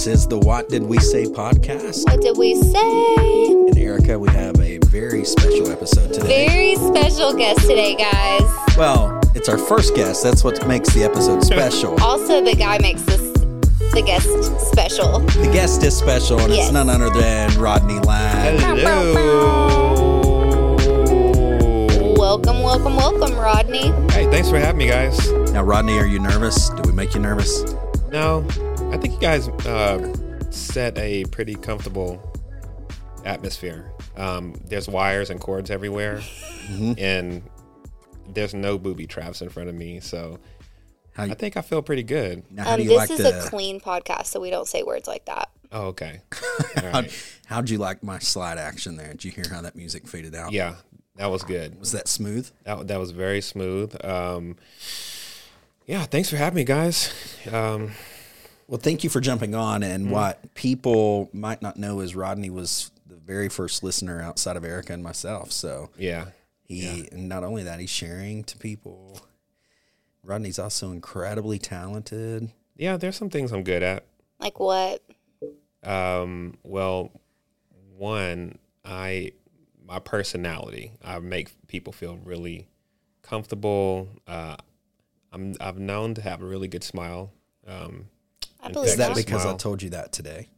This is the What Did We Say podcast. What did we say? And Erica, we have a very special episode today. Very special guest today, guys. Well, it's our first guest. That's what makes the episode special. Also, the guy makes this the guest special. The guest is special, and Yes. it's none other than Rodney Lang. Welcome, welcome, welcome, Rodney. Hey, thanks for having me, guys. Now, Rodney, are you nervous? Do we make you nervous? No, I think you guys uh, set a pretty comfortable atmosphere. Um, there's wires and cords everywhere, and there's no booby traps in front of me, so How, I think I feel pretty good. now, how Um, do you this like is the? a clean podcast, so we don't say words like that. Oh, okay. All how, right. how'd you like my slide action there? Did you hear how that music faded out? Yeah, that was good. Was that smooth? That, that was very smooth. Um, yeah, thanks for having me, guys. Um, Well, thank you for jumping on. And Mm-hmm. what people might not know is Rodney was the very first listener outside of Erica and myself. So yeah, he, and not only that, he's sharing to people. Rodney's also incredibly talented. yeah. There's some things I'm good at. Like what? Um, well, one, I my personality, I make people feel really comfortable. Uh, I'm I've known to have a really good smile. Um, I believe Is that that. Just because I told you that today?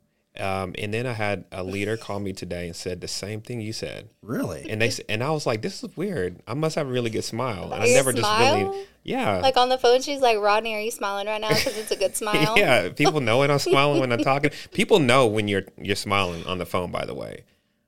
um, and then I had a leader call me today and said the same thing you said. Really? And they and I was like, this is weird. I must have a really good smile. And I Your never just really, yeah. Like on the phone, she's like, Rodney, are you smiling right now? Because it's a good smile. Yeah, people know when I'm smiling when I'm talking. People know when you're you're smiling on the phone. By the way,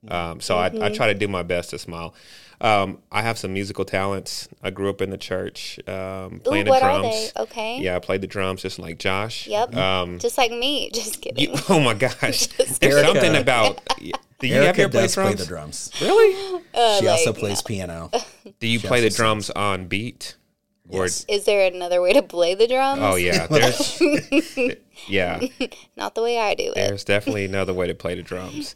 um, so I, I try to do my best to smile. Um, I have some musical talents. I grew up in the church um, Ooh, playing what the are drums. they? Okay. Yeah, I played the drums just like Josh. Yep. Um, Just like me. Just kidding. you, oh my gosh, there's Erica. something about. Do you Erica have your play drums? play the drums. Really? Uh, She also like, plays piano. Do you She play the also drums on beat? Or Yes. Is there another way to play the drums? oh yeah, there's yeah. Not the way I do it. There's definitely another way to play the drums.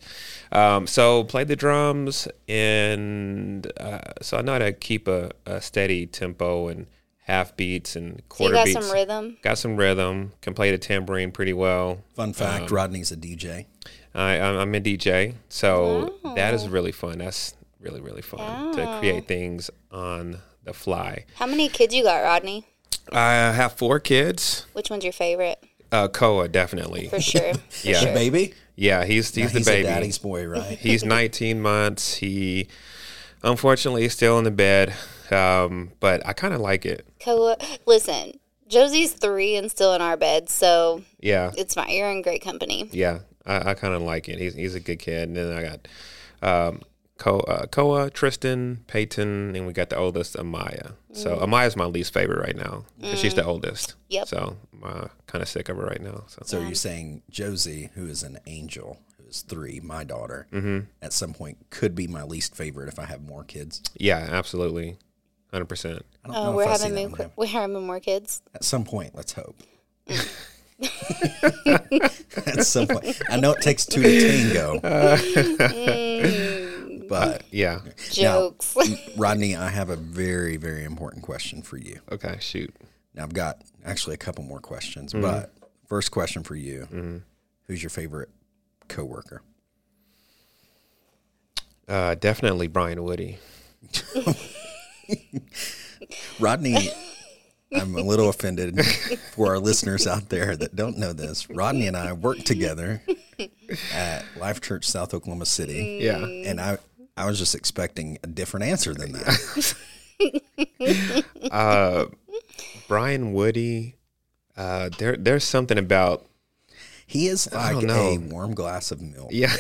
Um, so play the drums, and uh, so I know how to keep a, a steady tempo and half beats and So you quarter got beats. some rhythm. Got some rhythm. Can play the tambourine pretty well. Fun Um, fact Rodney's a DJ. I, I'm I'm a DJ, so that is really fun. That's really really fun to create things on the fly. How many kids you got, Rodney? I have four kids. Which one's your favorite? Uh, Koa definitely. For sure. For Yeah. The sure. baby? Yeah, he's he's Now, the he's baby. a daddy's boy, right? He's 19 months. He unfortunately is still in the bed, um, but I kind of like it. Koa, listen, Josie's three and still in our bed, so Yeah, it's fine. You're in great company. yeah, I, I kind of like it. He's he's a good kid. And then I got um, Ko, uh, Koa, Tristan, Peyton, and we got the oldest Amaya. So Amaya's my least favorite right now because she's the oldest. Yep. So I'm kind of sick of her right now. So. So you're saying Josie, who is an angel, who is three, my daughter, Mm-hmm. at some point could be my least favorite if I have more kids. Yeah, absolutely, hundred percent. I don't Oh, know we're if having more, one we're having more kids. At some point, let's hope. At some point, I know it takes two to tango, but Yeah. Jokes. Rodney, I have a very, very important question for you. Okay. Shoot. Now, I've got actually a couple more questions, Mm-hmm. but first question for you: Who's your favorite coworker? Uh, definitely Brian Woody. Rodney, I'm a little offended for our listeners out there that don't know this. Rodney and I worked together at Life Church South Oklahoma City, Yeah. and I I was just expecting a different answer than that. uh, Brian Woody. Uh, there, there's something about He is like a warm glass of milk. yeah,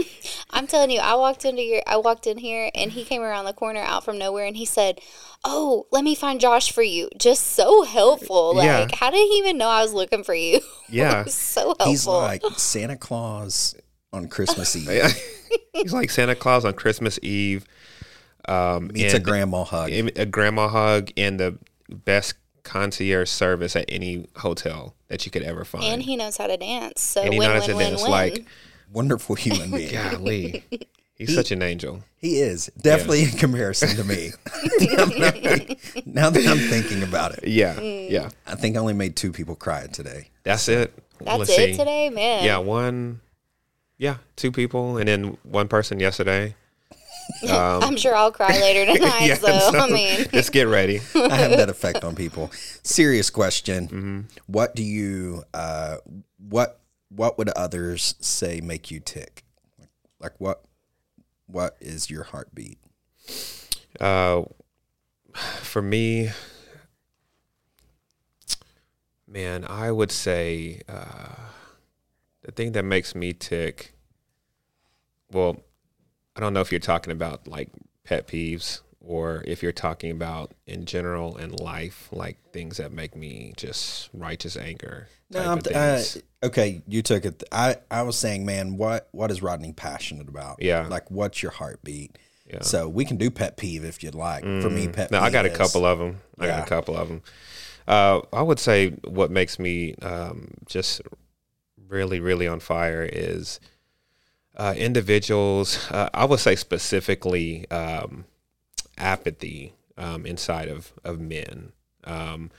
I'm telling you, I walked into your, I walked in here, and he came around the corner out from nowhere, and he said, "Oh, let me find Josh for you." Just so helpful. Like, Yeah. how did he even know I was looking for you? Yeah. So helpful. He's like Santa Claus on Christmas Eve. Yeah. he's like Santa Claus on Christmas Eve. Um, Meets a grandma hug. a grandma hug and the best concierge service at any hotel that you could ever find. and he knows how to dance. So And he win, knows how to dance, win. like- Wonderful human being. golly, he's such an angel. He is definitely in comparison to me. now that I'm thinking about it, Yeah, Mm. yeah. I think I only made two people cry today. That's it. That's let's it see. today, man. Yeah, one. Yeah, two people, and then one person yesterday. I'm sure I'll cry later tonight. Yeah, so, so I mean, Just get ready. I have that effect on people. Serious question. Mm-hmm. What do you uh what what would others say make you tick? Like what what is your heartbeat? Uh, for me, man, I would say uh, the thing that makes me tick. Well, I don't know if you're talking about like pet peeves or if you're talking about in general in life, like things that make me just righteous anger. No, I'm uh, okay, you took it. I I was saying, man, what what is Rodney passionate about? Yeah. like what's your heartbeat? Yeah. So we can do pet peeve if you'd like. For me, pet. No, I got a is- couple of them. I got Yeah. a couple of them. Uh, I would say what makes me um, just really, really on fire is uh, individuals. Uh, I would say specifically um, apathy um, inside of of men um,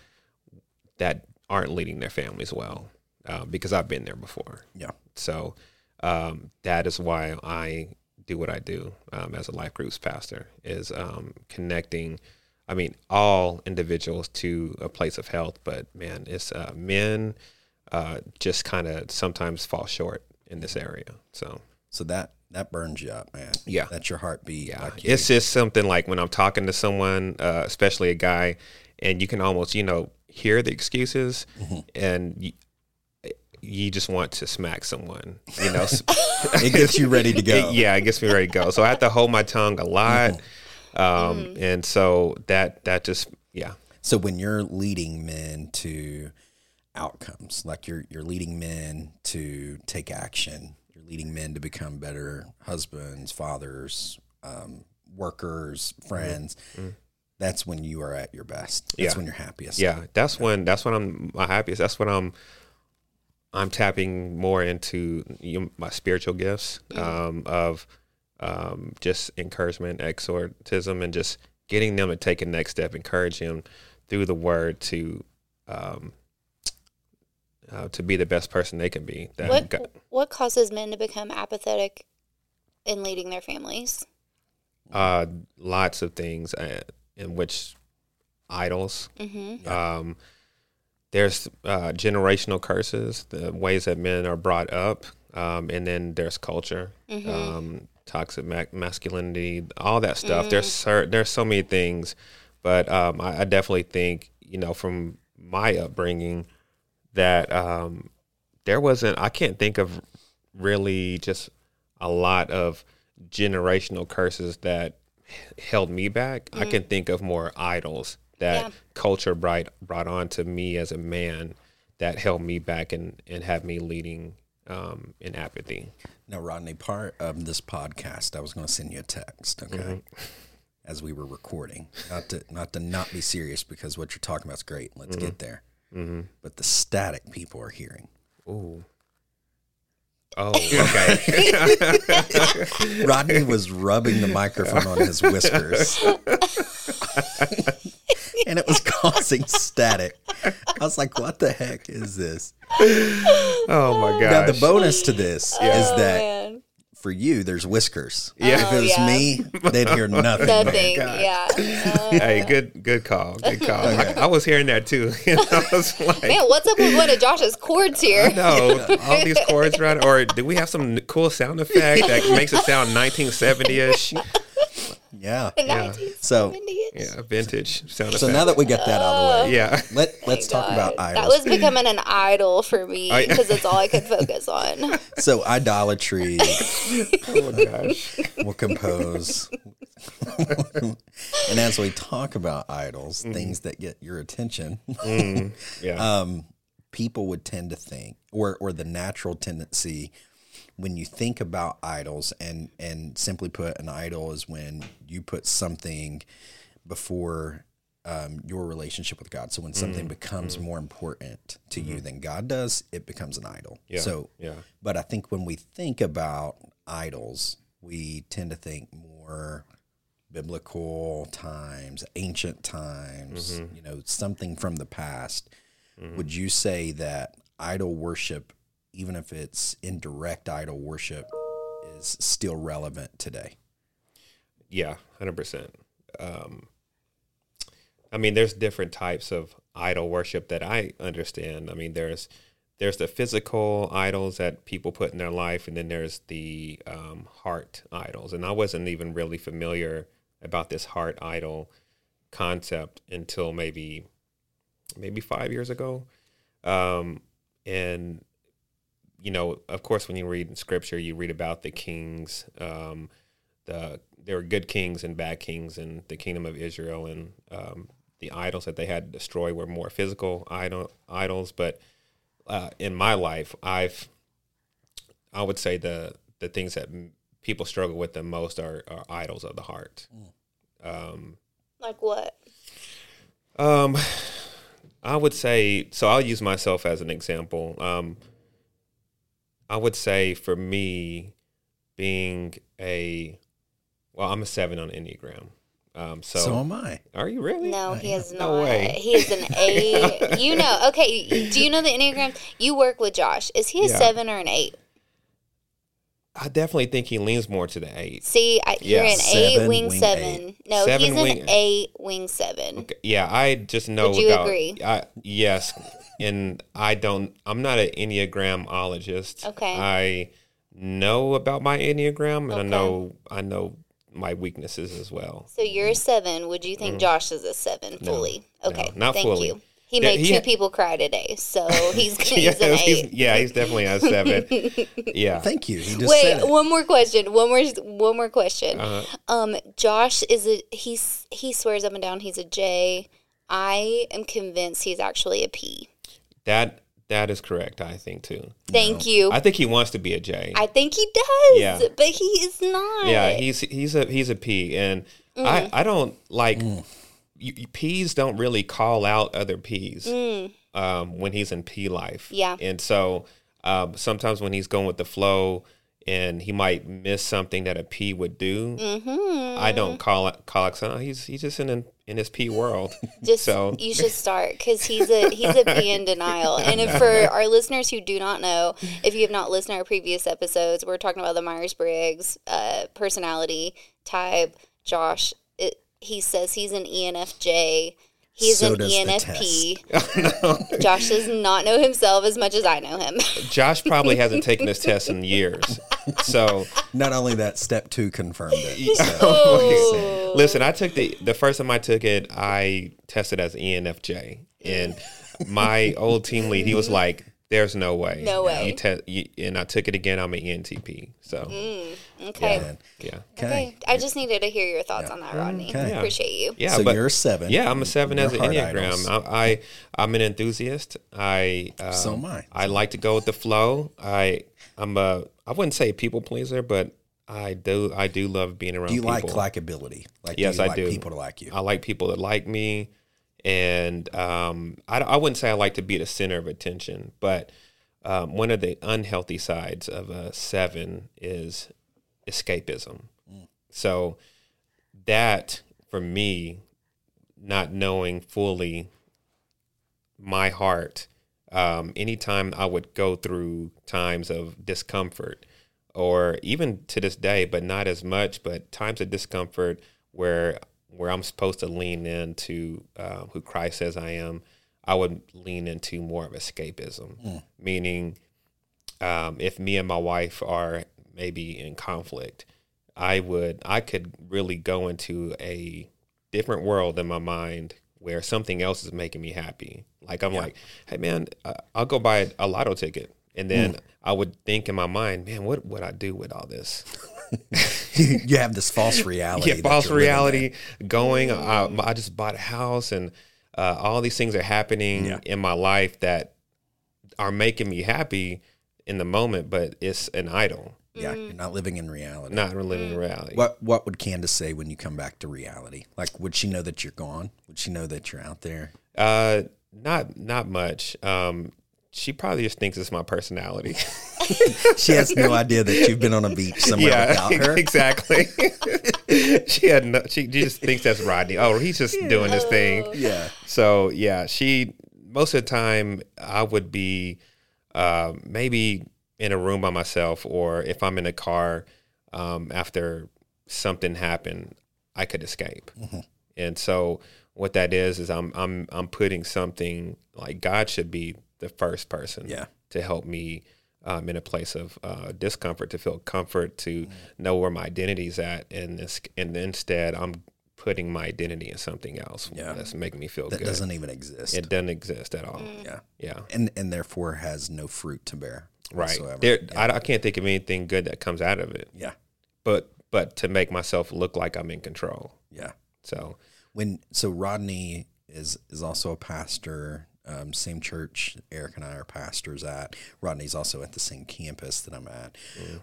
that aren't leading their families well. Uh, because I've been there before. Yeah. So um, that is why I do what I do um, as a life groups pastor is um, connecting. I mean, all individuals to a place of health, but man, it's uh, men uh, just kind of sometimes fall short in this area. So So that that burns you up, man. Yeah. that's your heartbeat. yeah, Like you- it's just something like when I'm talking to someone, uh, especially a guy, and you can almost you know hear the excuses, and you, you just want to smack someone, you know. it gets you ready to go. It- yeah, it gets me ready to go. So I have to hold my tongue a lot, um, and so that that just yeah, So when you're leading men to outcomes, like you're you're leading men to take action, you're leading men to become better husbands, fathers, um, workers, friends. That's when you are at your best. That's Yeah. when you're happiest. yeah. That's when that's when I'm my happiest. That's when I'm I'm tapping more into you know, my spiritual gifts um, of um, just encouragement, exhortism, and just getting them to take a next step, encourage them through the word to um, uh, to be the best person they can be. That what God- what causes men to become apathetic in leading their families? uh, lots of things uh, in which idols. Mm-hmm. Um, there's uh, generational curses, the ways that men are brought up, um, and then there's culture, um, toxic ma- masculinity, all that stuff. There's cer- there's so many things, but um, I, I definitely think you know from my upbringing that um, there wasn't. I can't think of really just a lot of generational curses that held me back. I can think of more idols that Yeah. culture brought brought on to me as a man that held me back and and had me leading um, in apathy. Now, Rodney, part of this podcast, I was going to send you a text, okay, Mm-hmm. as we were recording. Not to not to not be serious because what you're talking about is great. Let's Mm-hmm. get there. Mm-hmm. But the static people are hearing. Ooh. Oh, okay. Rodney was rubbing the microphone on his whiskers. and it was causing static. I was like, what the heck is this? oh my god. Now, the bonus to this is Oh, that man. For you, there's whiskers. Yeah. If it was Oh, yeah. me, they'd hear nothing. Nothing. Yeah. Uh, hey, good good call. Good call. I, I was hearing that too. And I was like, man, what's up with one of Josh's cords here? no, all these cords right or do we have some cool sound effect that makes it sound 1970ish? Yeah. Yeah. So, Yeah, vintage sound so effect. now that we get that out of the way, yeah. let, let's talk about idols. That was becoming an idol for me because it's all I could focus on. so, idolatry Oh my gosh. will compose. and as we talk about idols, Mm-hmm. things that get your attention, Yeah. um, people would tend to think, or or the natural tendency when you think about idols, and and simply put, an idol is when you put something before um, your relationship with God. So when something mm, becomes mm. more important to you mm-hmm. than God does, it becomes an idol. Yeah. So yeah. but I think when we think about idols, we tend to think more biblical times, ancient times, mm-hmm. you know, something from the past. Mm-hmm. Would you say that idol worship even if it's indirect idol worship, is still relevant today. Yeah, hundred percent. Um, I mean, there's different types of idol worship that I understand. I mean, there's there's the physical idols that people put in their life, and then there's the um, heart idols. And I wasn't even really familiar about this heart idol concept until maybe maybe five years ago. Um, and you know, of course, when you read scripture, you read about the kings. Um, the there were good kings and bad kings in the kingdom of Israel, and um, the idols that they had to destroy were more physical idol, idols. But uh, in my life, I've I would say the the things that people struggle with the most are, are idols of the heart. Um, Like what? um, I would say so. I'll use myself as an example. Um, I would say for me, being a well, I'm a seven on Enneagram. Um, so, So, am I. are you really? No, he is not. No way. He is an A. you know, okay. Do you know the Enneagram? You work with Josh. Is he a Yeah. seven or an eight? I definitely think he leans more to the eight. See, I, you're Yeah. an eight, wing, wing seven. eight. No, Seven, he's an wing- eight, wing seven. Okay, Yeah, I just know. Would you about, agree? I, yes, and I don't. I'm not an enneagramologist. Okay. I know about my enneagram, and I know I know my weaknesses as well. So you're a seven. Would you think Josh is a seven fully? Mm. no, okay, not thank fully. you. He Yeah, made he two people cry today, so he's, yeah, he's an he's, eight. yeah, he's definitely a seven. yeah. Thank you. He just Wait, said one more question. One more. One more question. Uh-huh. Um, Josh is a he's he swears up and down he's a J. I am convinced he's actually a P. That that is correct. I think too. Thank you. I think he wants to be a J. I think he does, Yeah. but he is not. Yeah, he's he's a he's a P, and Mm. I I don't like you, you- P's don't really call out other P's um, when he's in P life. Mm. Yeah. and so um, sometimes when he's going with the flow, and he might miss something that a P would do. Mm-hmm. I don't call it call it. "Oh, he's he's just in an, in his P world. Just So- you should start because he's a he's a a P in denial. And if for our listeners who do not know, if you have not listened to our previous episodes, we're talking about the Myers Briggs uh, personality type. Josh, he says he's an ENFJ. He's So an ENFP. Josh does not know himself as much as I know him. Josh probably hasn't taken this test in years. So Not only that, step two confirmed it. So, Oh. Listen, I took the the first time I took it, I tested as ENFJ, and my old team lead, he was like, "There's no way, No way. You te- you, and I took it again. I'm an ENTP. So okay. man. yeah, Okay. Okay. I just needed to hear your thoughts on that, Rodney. Okay. Appreciate you. yeah. so but you're a seven. yeah, I'm a seven You're as an hard enneagram. I, I I'm an enthusiast. I um, So am I. I like to go with the flow. I I'm a I wouldn't say a people pleaser, but I do I do love being around. Do you people. like likability? Like, Yes, do you I like do. people to like you? I like people that like me, and um, I, I wouldn't say I like to be the center of attention, but um, one of the unhealthy sides of a seven is escapism. So that for me, not knowing fully my heart, um, anytime I would go through times of discomfort, or even to this day, but not as much, but times of discomfort where where I'm supposed to lean into uh, who Christ says I am, I would lean into more of escapism, meaning um, if me and my wife are maybe in conflict, I would I could really go into a different world in my mind where something else is making me happy. Like I'm like, hey man, uh, I'll go buy a lotto ticket, and then I would think in my mind, man, what would I do with all this? you have this false reality. Yeah, that false you're living in. reality going. Uh, I just bought a house, and uh, all these things are happening Yeah. in my life that are making me happy in the moment, but it's an idol, Yeah, you're not living in reality. not living in reality. What What would Candace say when you come back to reality? Like, would she know that you're gone? Would she know that you're out there? Uh, not not much. Um, she probably just thinks it's my personality. She has no idea that you've been on a beach somewhere without her. exactly. she had no, she just thinks that's Rodney. Oh, he's just doing his thing. Yeah. So yeah, she most of the time I would be uh, maybe in a room by myself, or if I'm in a car um, after something happened, I could escape. And so what that is is I'm I'm I'm putting something like God should be the first person Yeah. to help me um, in a place of uh, discomfort, to feel comfort, to know where my identity is at, and this, and instead I'm putting my identity in something else Yeah. that's making me feel That good. doesn't even exist. it doesn't exist at all. yeah. Yeah, And and therefore has no fruit to bear. right. There, I, I can't think of anything good that comes out of it, Yeah. but but to make myself look like I'm in control. Yeah. So When so Rodney is is also a pastor, um, same church Eric and I are pastors at. Rodney's also at the same campus that I'm at.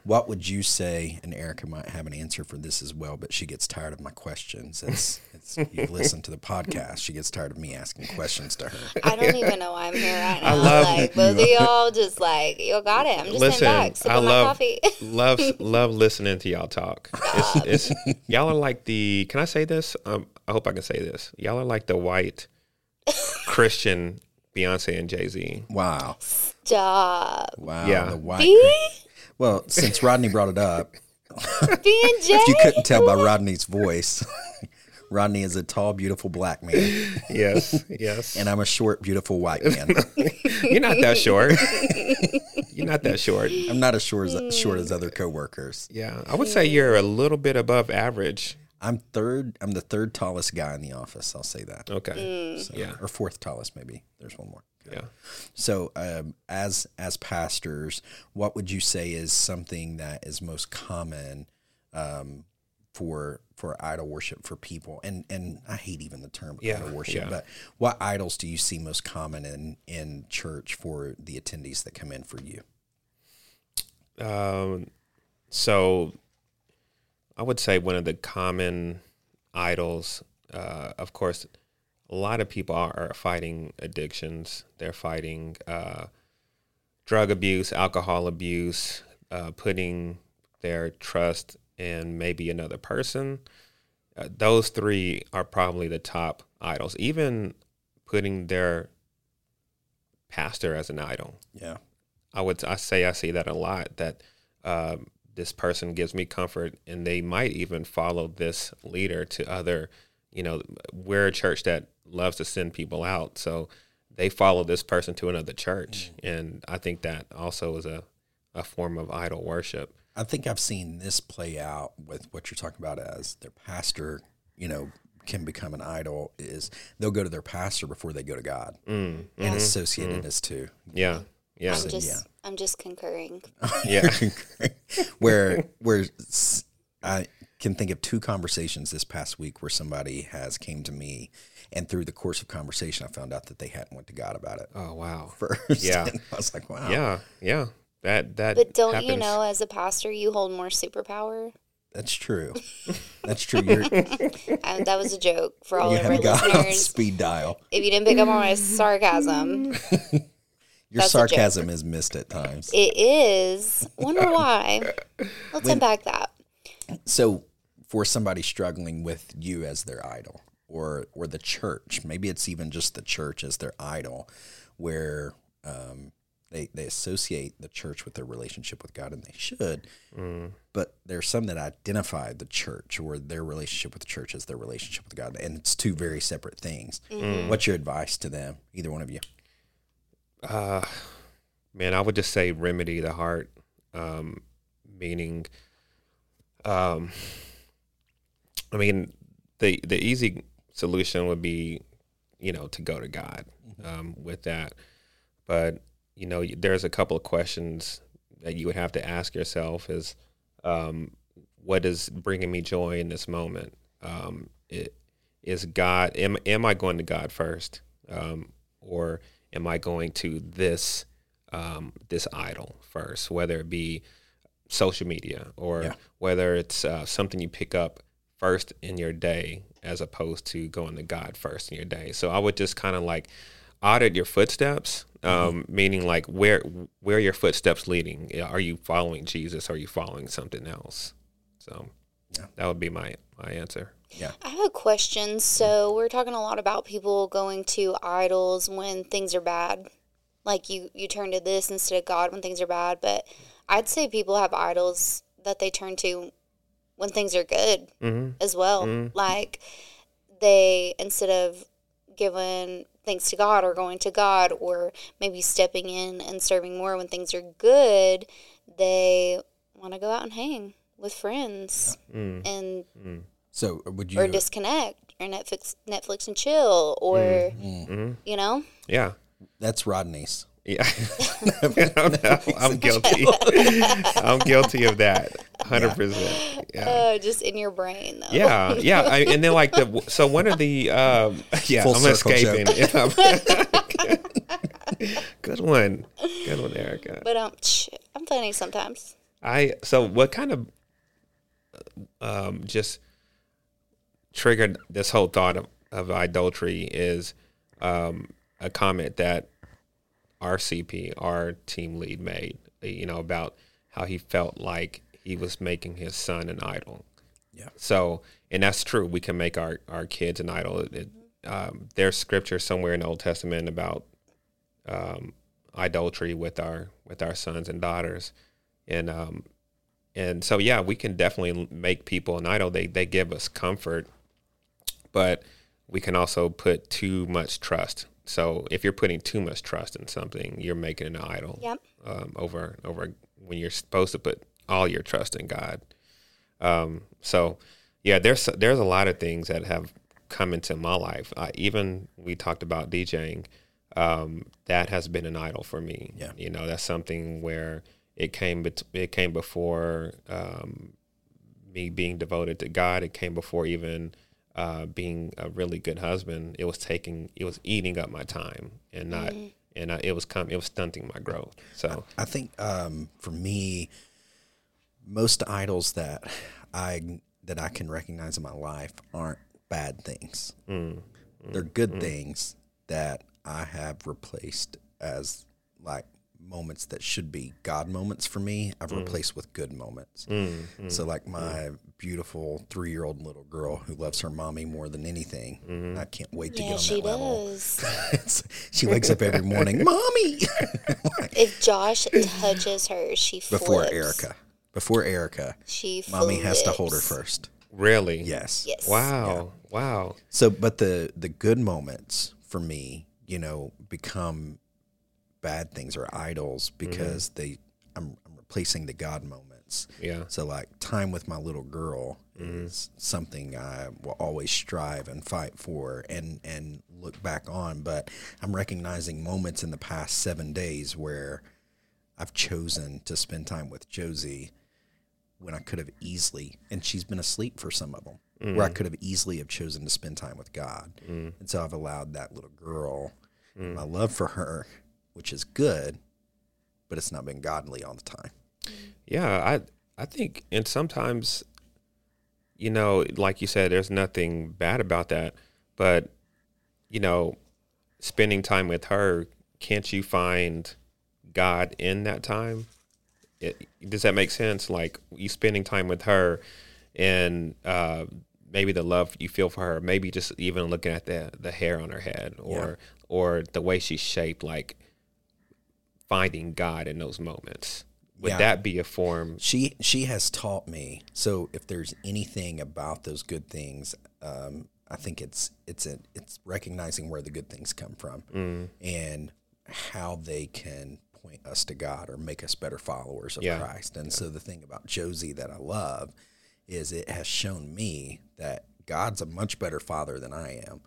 What would you say? And Erica might have an answer for this as well, but she gets tired of my questions. It's, it's you've listened to the podcast. She gets tired of me asking questions to her. I don't even know why I'm here right now. I love- like both of y'all just like you got it. I'm just listen, sitting back, sipping I my love coffee. love love listening to y'all talk. It's, it's y'all are like the. Can I say this? Um, I hope I can say this. Y'all are like the white Christian Beyonce and Jay Z. Wow. Stop. Wow. Yeah. The white. B? Well, since Rodney brought it up, B and J? if you couldn't tell by Rodney's voice, Rodney is a tall, beautiful black man, Yes, yes. and I'm a short, beautiful white man. You're not that short. You're not that short. I'm not as short as short as other coworkers. Yeah, I would say you're a little bit above average. I'm third. I'm the third tallest guy in the office. I'll say that. Okay. So- Yeah. or fourth tallest, maybe. There's one more. Yeah. So, um, as as pastors, what would you say is something that is most common um, for for idol worship for people? And and I hate even the term Yeah, idol worship, yeah. but what idols do you see most common in in church for the attendees that come in for you? Um, so I would say one of the common idols, uh, of course, a lot of people are, are fighting addictions. They're fighting uh, drug abuse, alcohol abuse, uh, putting their trust in maybe another person. Uh, those three are probably the top idols. Even putting their pastor as an idol. Yeah, I would I say I see that a lot that um, this person gives me comfort and they might even follow this leader to other you know we're a church that loves to send people out so they follow this person to another church and I think that also is a a form of idol worship I think I've seen this play out with what you're talking about as their pastor. You know, can become an idol. Is they'll go to their pastor before they go to God, mm, and mhm, associated as two. yeah yeah I'm just yeah. I'm just concurring. yeah where where I can think of two conversations this past week where somebody has came to me, and through the course of conversation, I found out that they hadn't went to God about it oh wow first. Yeah. And I was like, wow, yeah yeah that that But don't you know, as a pastor, you hold more superpower? that's true. That's true. You're, Uh, that was a joke for all you of our have God on listeners. speed dial. If you didn't pick up on my sarcasm, Your That's sarcasm is missed at times. it is. Wonder why. Let's unpack that. So, for somebody struggling with you as their idol, or or the church, maybe it's even just the church as their idol, where um, they they associate the church with their relationship with God, and they should. But there's some that identify the church or their relationship with the church as their relationship with God, and it's two very separate things. What's your advice to them, either one of you? Uh, man, I would just say remedy the heart, um, meaning, um, I mean, the the easy solution would be, you know, to go to God um, with that, but you know, there's a couple of questions that you would have to ask yourself: is um, what is bringing me joy in this moment? Um, it, is God? Am am I going to God first, um, or am I going to this um, this idol first? Whether it be social media or Yeah. whether it's uh, something you pick up first in your day as opposed to going to God first in your day. So I would just kind of like audit your footsteps, um, meaning like where where are your footsteps leading? Are you following Jesus? Are you following something else? So Yeah. that would be my my answer. I have a question. So we're talking a lot about people going to idols when things are bad. like you you turn to this instead of God when things are bad. But I'd say people have idols that they turn to when things are good Mm-hmm. as well. Like they instead of giving thanks to God or going to God or maybe stepping in and serving more when things are good, they want to go out and hang with friends Mm. and So would you? or disconnect or Netflix Netflix and chill or Mm-hmm. you know. Uh, that's Rodney's. Yeah, I'm guilty. I'm guilty of that, hundred percent. Yeah, uh, just in your brain though. yeah, yeah. I, and then like the so one of the um, yeah, Full I'm circle escaping. Good one, good one, Erica. But um, I'm funny sometimes. I so what kind of um, just triggered this whole thought of, of idolatry is um, a comment that our CP, our team lead, made. You know about how he felt like he was making his son an idol. Yeah. So, and that's true. We can make our, our kids an idol. It, um, there's scripture somewhere in the Old Testament about um, idolatry with our with our sons and daughters, and um, and so yeah, we can definitely make people an idol. They they give us comfort, but we can also put too much trust. So if you're putting too much trust in something, you're making it an idol. Yep. Um, over over when you're supposed to put all your trust in God. Um, so yeah, there's there's a lot of things that have come into my life. Uh, even we talked about DJing. Um, that has been an idol for me. Yeah. You know, that's something where it came bet- it came before um, me being devoted to God. It came before even uh, being a really good husband. It was taking it was eating up my time and not mm-hmm. and I, it was com- it was stunting my growth. So I think um, for me, most idols that I that I can recognize in my life aren't bad things. Mm, They're good mm, mm. things that I have replaced as like moments that should be God moments for me. I've replaced with good moments. So like my beautiful three year old little girl who loves her mommy more than anything. Mm-hmm. I can't wait to Yeah, get on she that level. does. It's- she wakes up every morning, mommy. if Josh touches her, she flips. before Erica. Before Erica, She mommy has to hold her first. really, Yes. Yes. Wow, wow. So, but the the good moments for me, you know, become bad things or idols because mm-hmm. they I'm, I'm replacing the God Yeah. So, like time with my little girl Mm-hmm. is something I will always strive and fight for and and look back on. But I'm recognizing moments in the past seven days where I've chosen to spend time with Josie when I could have easily, and she's been asleep for some of them, where I mm-hmm. could have easily have chosen to spend time with God. Mm-hmm. And so I've allowed that little girl, mm-hmm. my love for her, which is good, but it's not been godly all the time. Yeah, I I think and sometimes you know, like you said there's nothing bad about that, but you know, spending time with her, can't you find God in that time? It, does that make sense? Like you spending time with her and uh, maybe the love you feel for her, maybe just even looking at the the hair on her head or or the way she's shaped like finding God in those moments. Would Yeah. that be a form She she has taught me. So if there's anything about those good things, um, I think it's it's a, it's recognizing where the good things come from and how they can point us to God or make us better followers of Yeah. Christ. And so the thing about Josie that I love is it has shown me that God's a much better father than I am.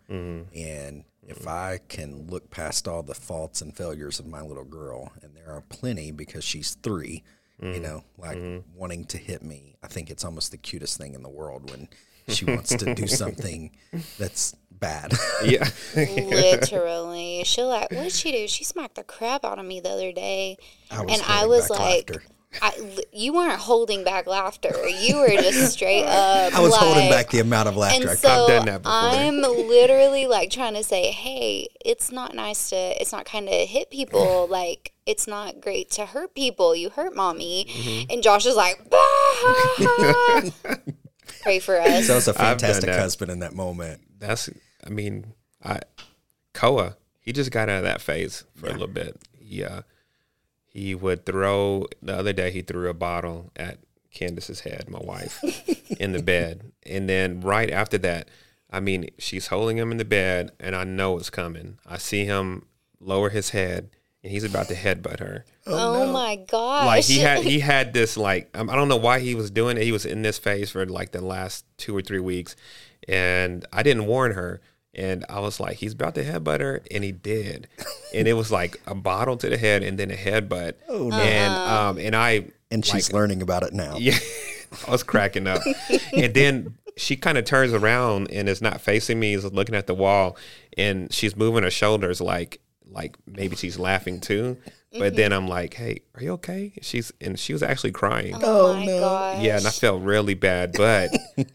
And if I can look past all the faults and failures of my little girl, and there are plenty because she's three, you mm-hmm. know, like mm-hmm. wanting to hit me, I think it's almost the cutest thing in the world when she wants to do something that's bad. Yeah. Literally, she'll like, what'd she do? She smacked the crap out of me the other day, I was and I was like, laughter. I, you weren't holding back laughter. You were just straight up. I was holding back the amount of laughter And I could. so done that before. I'm literally like trying to say, hey, it's not nice to, it's not kind to hit people. Like, it's not great to hurt people. You hurt mommy. Mm-hmm. And Josh is like, "Bah." pray for us. So it's was a I've done fantastic husband in that moment. That's I mean, I Koa, he just got out of that phase for a little bit. Yeah. uh, he would throw. The other day, he threw a bottle at Candace's head, my wife, in the bed, and then right after that, I mean, she's holding him in the bed, and I know it's coming. I see him lower his head, and he's about to headbutt her. Oh, my gosh. Like he had he had this like um, I don't know why he was doing it. He was in this phase for like the last two or three weeks, and I didn't warn her. And I was like, he's about to headbutt her, and he did, and it was like a bottle to the head, and then a headbutt. Oh no! And um, and I and she's like, learning about it now. Yeah, I was cracking up, and then she kind of turns around and is not facing me, is looking at the wall, and she's moving her shoulders like like maybe she's laughing too. But mm-hmm. then I'm like, "Hey, are you okay?" She's and she was actually crying. Oh, oh no! Gosh. Yeah, and I felt really bad, but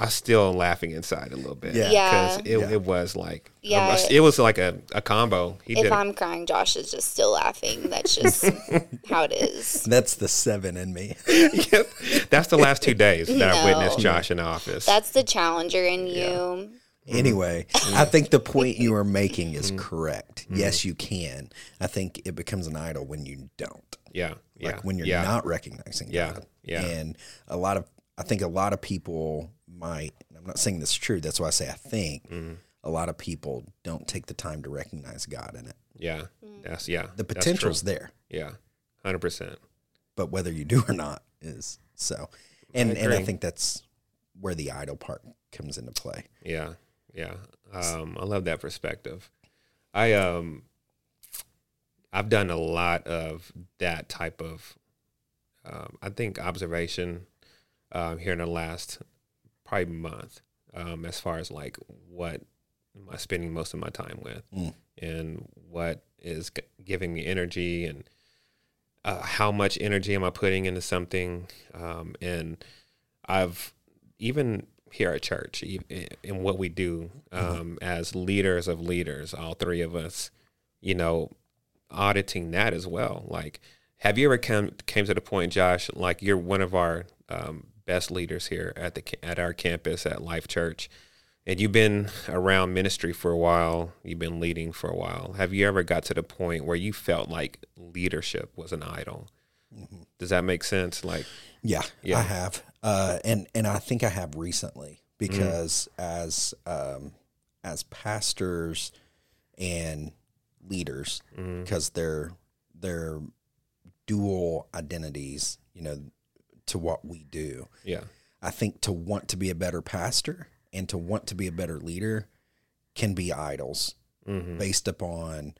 I still laughing inside a little bit. Yeah, because yeah. it, it was like yeah, a, it was like a, a combo. He if I'm crying, Josh is just still laughing. That's just how it is. That's the seven in me. yep, that's the last two days that no. I witnessed Josh in the office. That's the challenger in you. Mm-hmm. Anyway, I think the point you are making is mm-hmm. correct. Mm-hmm. Yes, you can. I think it becomes an idol when you don't. Yeah, yeah. Like when you're yeah. not recognizing yeah. God. Yeah, and a lot of I think a lot of people might. I'm not saying this is true. That's why I say I think. Mm-hmm. A lot of people don't take the time to recognize God in it. Yeah, that's yeah. The potential's there. Yeah, hundred percent. But whether you do or not is so. And I and I think that's where the idol part comes into play. Yeah, yeah. Um, I love that perspective. I um, I've done a lot of that type of, um, I think observation um, here in the last probably month, um, as far as like what am I spending most of my time with, mm. and what is g- giving me energy, and uh, how much energy am I putting into something, um, and I've even here at church in what we do mm-hmm. um, as leaders of leaders, all three of us, you know, auditing that as well. Like, have you ever come came to the point, Josh? Like, you're one of our um, best leaders here at the at our campus at Life Church, and you've been around ministry for a while. You've been leading for a while. Have you ever got to the point where you felt like leadership was an idol? Mm-hmm. Does that make sense? Like, yeah, yeah. I have uh, and and I think I have recently because mm. as um, as pastors and leaders, because mm. they're they're dual identities, you know, to what we do. Yeah, I think to want to be a better pastor and to want to be a better leader can be idols mm-hmm. based upon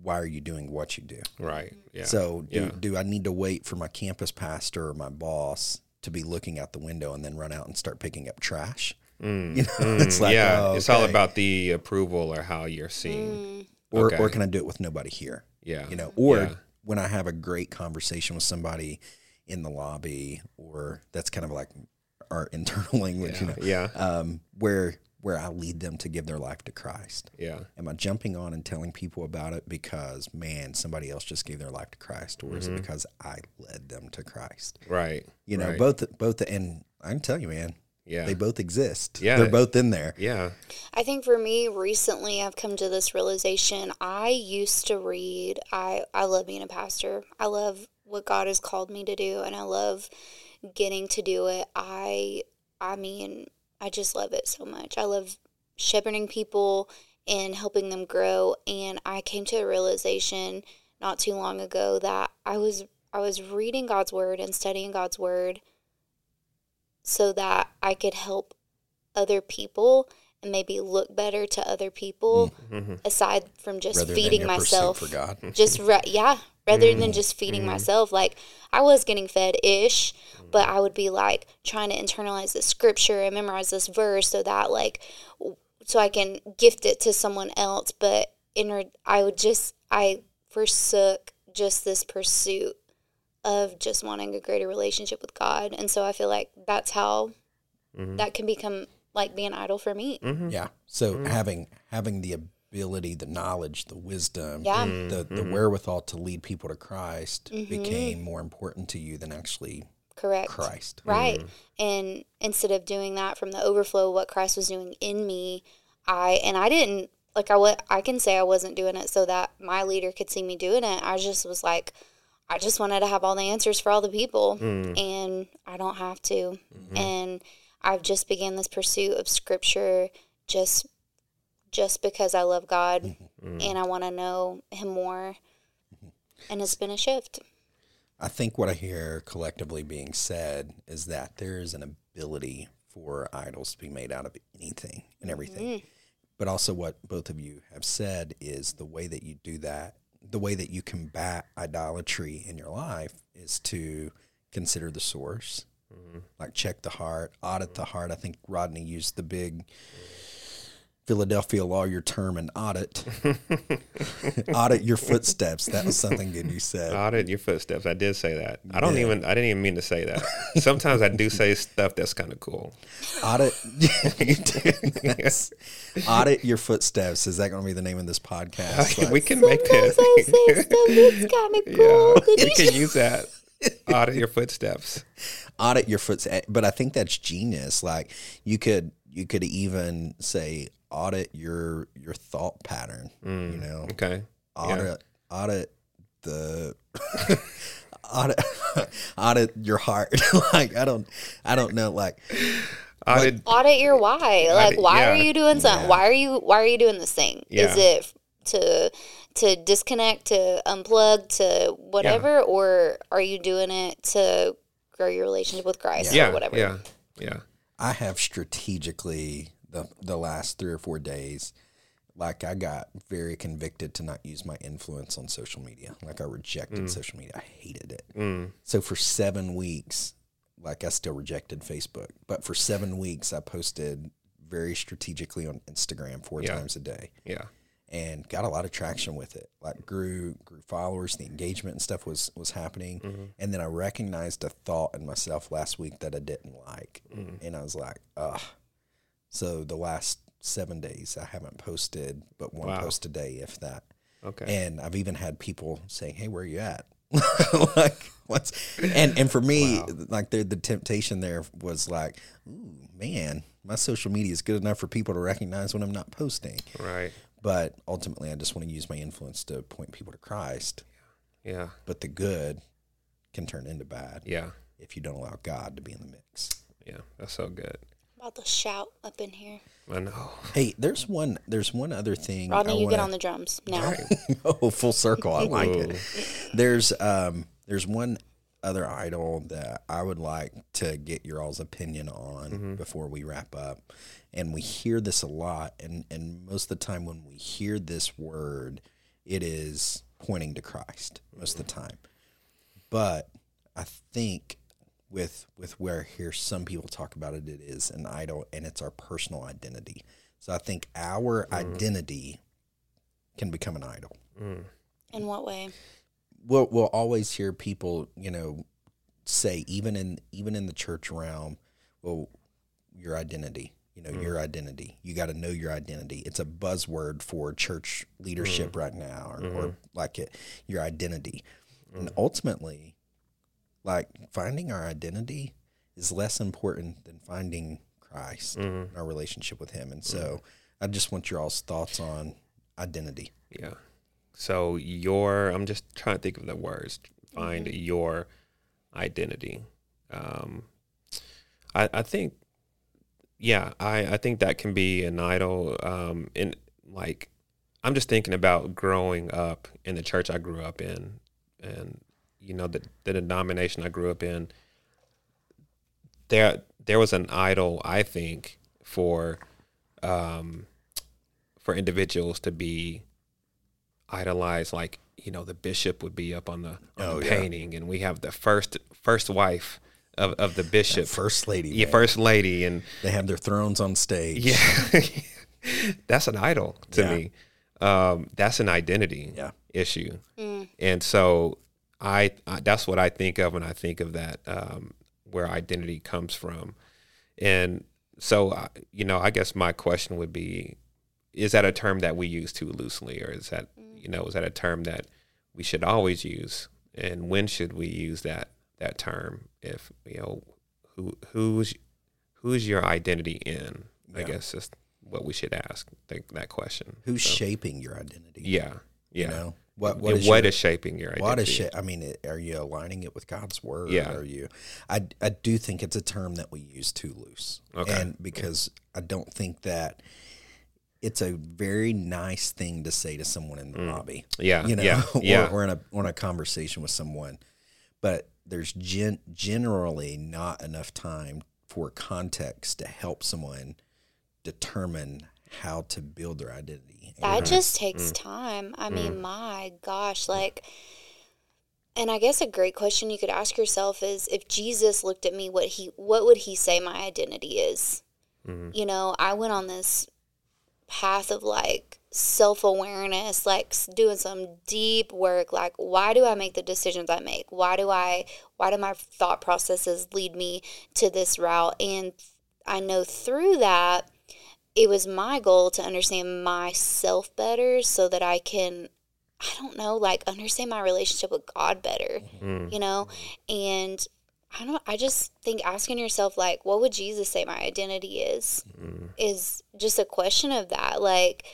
why are you doing what you do? Right. Yeah. So do, yeah. do I need to wait for my campus pastor or my boss to be looking out the window and then run out and start picking up trash. Mm, you know, mm, it's like yeah, oh, okay. it's all about the approval or how you're seen. Mm. Or okay. or can I do it with nobody here? Yeah, you know, or yeah. when I have a great conversation with somebody in the lobby, or that's kind of like our internal language, yeah. you know, yeah, um, where where I lead them to give their life to Christ. Yeah. Am I jumping on and telling people about it because man, somebody else just gave their life to Christ, or mm-hmm. is it mm-hmm. because I led them to Christ? Right. You know, right. both both and I can tell you, man. Yeah. They both exist. Yeah. They're both in there. Yeah. I think for me recently I've come to this realization. I used to read I I love being a pastor. I love what God has called me to do and I love getting to do it. I I mean I just love it so much. I love shepherding people and helping them grow. And I came to a realization not too long ago that I was I was reading God's word and studying God's word so that I could help other people and maybe look better to other people mm-hmm. aside from just rather feeding myself for God. just re- yeah rather mm-hmm. than just feeding mm-hmm. myself like I was getting fed ish but I would be like trying to internalize the scripture and memorize this verse so that like so I can gift it to someone else but in I would just I forsook just this pursuit of just wanting a greater relationship with God and so I feel like that's how mm-hmm. that can become like be an idol for me. Mm-hmm. Yeah. So mm-hmm. having having the ability, the knowledge, the wisdom, yeah. the the Mm-hmm. wherewithal to lead people to Christ mm-hmm. became more important to you than actually correct Christ. Right. Mm-hmm. And instead of doing that from the overflow of what Christ was doing in me, I and I didn't like I wa- I can say I wasn't doing it so that my leader could see me doing it. I just was like, I just wanted to have all the answers for all the people, mm. and I don't have to. Mm-hmm. And I've just began this pursuit of Scripture, just just because I love God mm-hmm. Mm-hmm. and I want to know Him more. Mm-hmm. And it's been a shift. I think what I hear collectively being said is that there is an ability for idols to be made out of anything and everything. But also, what both of you have said is the way that you do that, the way that you combat idolatry in your life is to consider the source, like check the heart, audit the heart. I think Rodney used the big Philadelphia lawyer term and audit. audit your footsteps. That was something good you said. Audit your footsteps. I did say that. I don't even. I didn't even mean to say that. Sometimes I do say stuff that's kind of cool. Audit. you. Yes. Audit your footsteps. Is that going to be the name of this podcast? we can make Sometimes that. I say stuff that's kind of cool. Yeah, Could you you can use that. Audit your footsteps. audit your footsteps. Eh, but I think that's genius. Like you could you could even say audit your your thought pattern. You mm, know, Okay. audit audit the audit audit your heart. like I don't I don't know. Like Audit. audit your why. Like, Audit- why are you doing something? Why are you Why are you doing this thing? Yeah. Is it to to disconnect, to unplug, to whatever, or are you doing it to grow your relationship with Christ Yeah. or whatever? Yeah. Yeah. I have strategically the the last three or four days, like I got very convicted to not use my influence on social media. Like I rejected mm. social media. I hated it. Mm. So for seven weeks, like I still rejected Facebook, but for seven weeks I posted very strategically on Instagram four Yeah. times a day Yeah. And got a lot of traction with it. Like grew grew followers, the engagement and stuff was was happening. Mm-hmm. And then I recognized a thought in myself last week that I didn't like, Mm-hmm. and I was like, ugh. So the last seven days I haven't posted but one Wow. post a day, if that. Okay. And I've even had people saying, "Hey, where are you at?" like what's and and for me, like the the temptation there was like, "Ooh, man, my social media is good enough for people to recognize when I'm not posting." right. But ultimately, I just want to use my influence to point people to Christ. Yeah. But the good can turn into bad Yeah. if you don't allow God to be in the mix. Yeah. That's so good. About to shout up in here. I know. Hey, there's one. There's one other thing. Rodney, I you get wanna- on the drums now. oh, full circle. I like it. There's um there's one other idol that I would like to get your all's opinion on mm-hmm. before we wrap up. And we hear this a lot and and most of the time when we hear this word, it is pointing to Christ most of the mm-hmm. time. But I think with with where here some people talk about it, it is an idol and it's our personal identity. So I think our mm-hmm. identity can become an idol. Mm. In what way? We'll we'll always hear people, you know, say even in even in the church realm, well, your identity, you know, your mm-hmm. identity. You got to know your identity. It's a buzzword for church leadership mm-hmm. right now, or, or mm-hmm. like it, your identity. And ultimately, like finding our identity is less important than finding Christ and our relationship with Him. And so, I just want your all's thoughts on identity. Yeah. So your, I'm just trying to think of the words. Find your identity. Um, I, I think, yeah, I, I think that can be an idol. Um, and like, I'm just thinking about growing up in the church I grew up in, and you know the the denomination I grew up in. There, there was an idol. I think for, um, for individuals to be idolized like you know the bishop would be up on the, on Oh, the yeah. painting and we have the first first wife of, of the bishop First lady, yeah man. first lady and they have their thrones on stage. yeah that's an idol to Yeah. me um, that's an identity Yeah. issue and so I, I that's what i think of when i think of that um, where identity comes from and so I- you know i guess my question would be is that a term that we use too loosely or is that you know is that a term that we should always use and when should we use that that term if you know who who's who's your identity in i guess is what we should ask th- that question. Who's shaping your identity? Yeah, yeah. You know what? What is what your- is shaping your identity? What is shit? I mean, are you aligning it with God's word? Yeah. Are you? I I do think it's a term that we use too loose. Okay. And because I don't think that it's a very nice thing to say to someone in the lobby. Mm. Yeah, You know, yeah, or, yeah. or in a or in a conversation with someone, but there's gen- generally not enough time for context to help someone determine how to build their identity. That And- just Mm. takes time. I mean, my gosh, like, and I guess a great question you could ask yourself is if Jesus looked at me, what he, what would he say my identity is? Mm-hmm. You know, I went on this path of like self awareness, like doing some deep work. Like, why do I make the decisions I make? Why do I, why do my thought processes lead me to this route? And I know through that, it was my goal to understand myself better so that I can, I don't know, like understand my relationship with God better, mm-hmm. you know? And I don't, I just think asking yourself, like, what would Jesus say my identity is, is just a question of that. Like,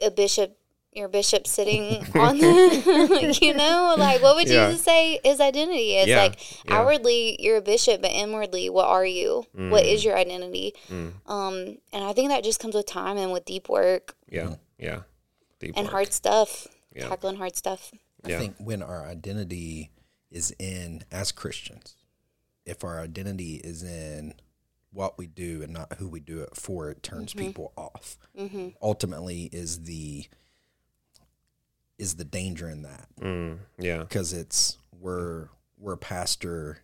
a bishop, your bishop sitting on the, you know, like, what would Yeah. Jesus say his identity is? Yeah, Like, yeah. outwardly, you're a bishop, but inwardly, what are you? What is your identity? Mm. Um, and I think that just comes with time and with deep work Yeah, yeah. Deep and work. hard stuff, Yeah. tackling hard stuff. I think when our identity is in as Christians, if our identity is in what we do and not who we do it for, it turns people off. Ultimately, is the is the danger in that. Mm, yeah, because it's we're we're a pastor,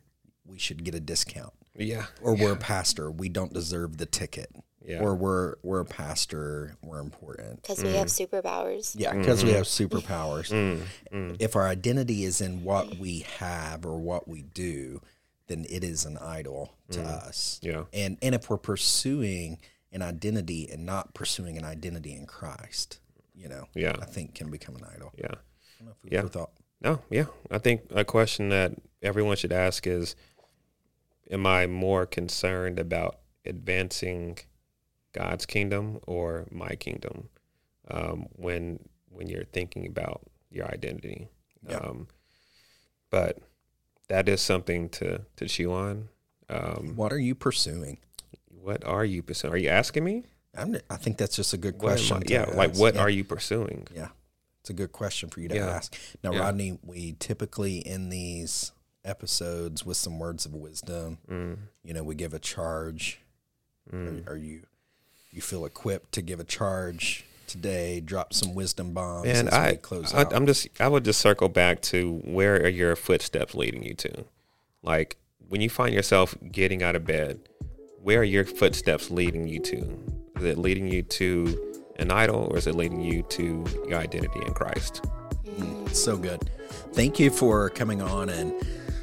we should get a discount, yeah, or we're a pastor, we don't deserve the ticket, Yeah. or we're we're a pastor, we're important. Because we have mm. superpowers. Yeah, because we mm. have superpowers. Mm, mm, If our identity is in what we have or what we do, then it is an idol to us. yeah, And and if we're pursuing an identity and not pursuing an identity in Christ, you know, Yeah. I think can become an idol. yeah. I don't know if we've Yeah. thought. No, yeah. I think a question that everyone should ask is Am I more concerned about advancing God's kingdom or my kingdom um, when when you're thinking about your identity? Yeah. Um, but that is something to, to chew on. Um, What are you pursuing? what are you pursuing? Are you asking me? I'm, I think that's just a good question. I- yeah, like what Yeah. are you pursuing? Yeah, it's a good question for you to Yeah. ask. Now, Yeah. Rodney, we typically in these episodes with some words of wisdom. Mm, You know, we give a charge. mm. Are, are you you feel equipped to give a charge today? Drop some wisdom bombs And I, close I. I'm just I would just circle back to where are your footsteps leading you to? Like when you find yourself getting out of bed, where are your footsteps leading you to? Is it leading you to an idol or is it leading you to your identity in Christ? so good. Thank you for coming on and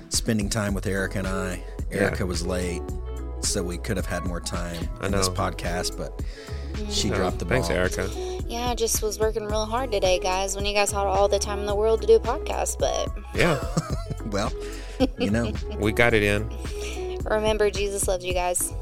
spending time with Erica and I. Erica was late, so we could have had more time I in this podcast, but she Oh, dropped the ball. Thanks, Erica. Yeah, I just was working real hard today, guys. When you guys had all the time in the world to do a podcast, but Yeah, Well, you know, we got it in. remember, Jesus loves you guys.